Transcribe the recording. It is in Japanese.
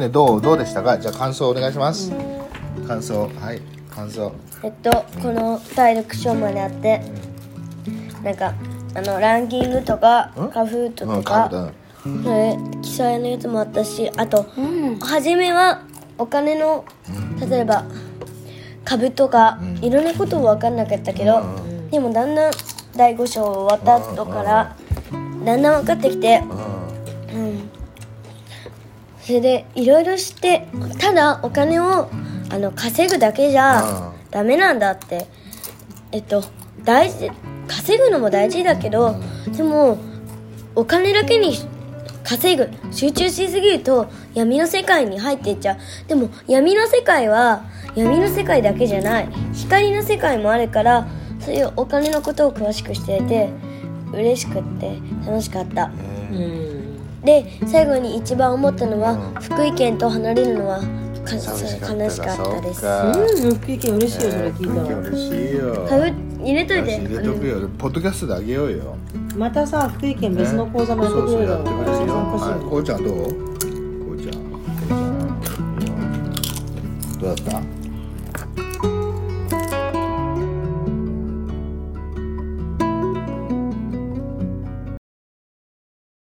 ね、どうどうでしたか？じゃあ感想お願いします、感想はい感想。えっとこの体力勝まであってなんかあのランキングとかん？カフートうんとか。かぶそれ記載のやつもあったしあと、初めはお金の例えば株とか、いろんなこと分かんなかったけど、でもだんだん第5章終わった後から、だんだん分かってきて、うん、それでいろいろ知ってただお金をあの稼ぐだけじゃうんダメなんだって。えっと大事稼ぐのも大事だけどでもお金だけに稼ぐ集中しすぎると闇の世界に入っていっちゃう。でも闇の世界は闇の世界だけじゃない。光の世界もあるからそういうお金のことを詳しくしていて嬉しくって楽しかった。うんで最後に一番思ったのは、福井県と離れるのはか寂しかった悲しかったです。そうん福井県嬉しいよそれ聞いたら。嬉しいよ。入れといて。入れとくよ。ポッドキャストであげようよ。またさ福井県別の講座もやってくれるだろそうそうやってくれるよ。参加しよはいこうちゃんどう？こうちゃん。こうちゃん。どうだった？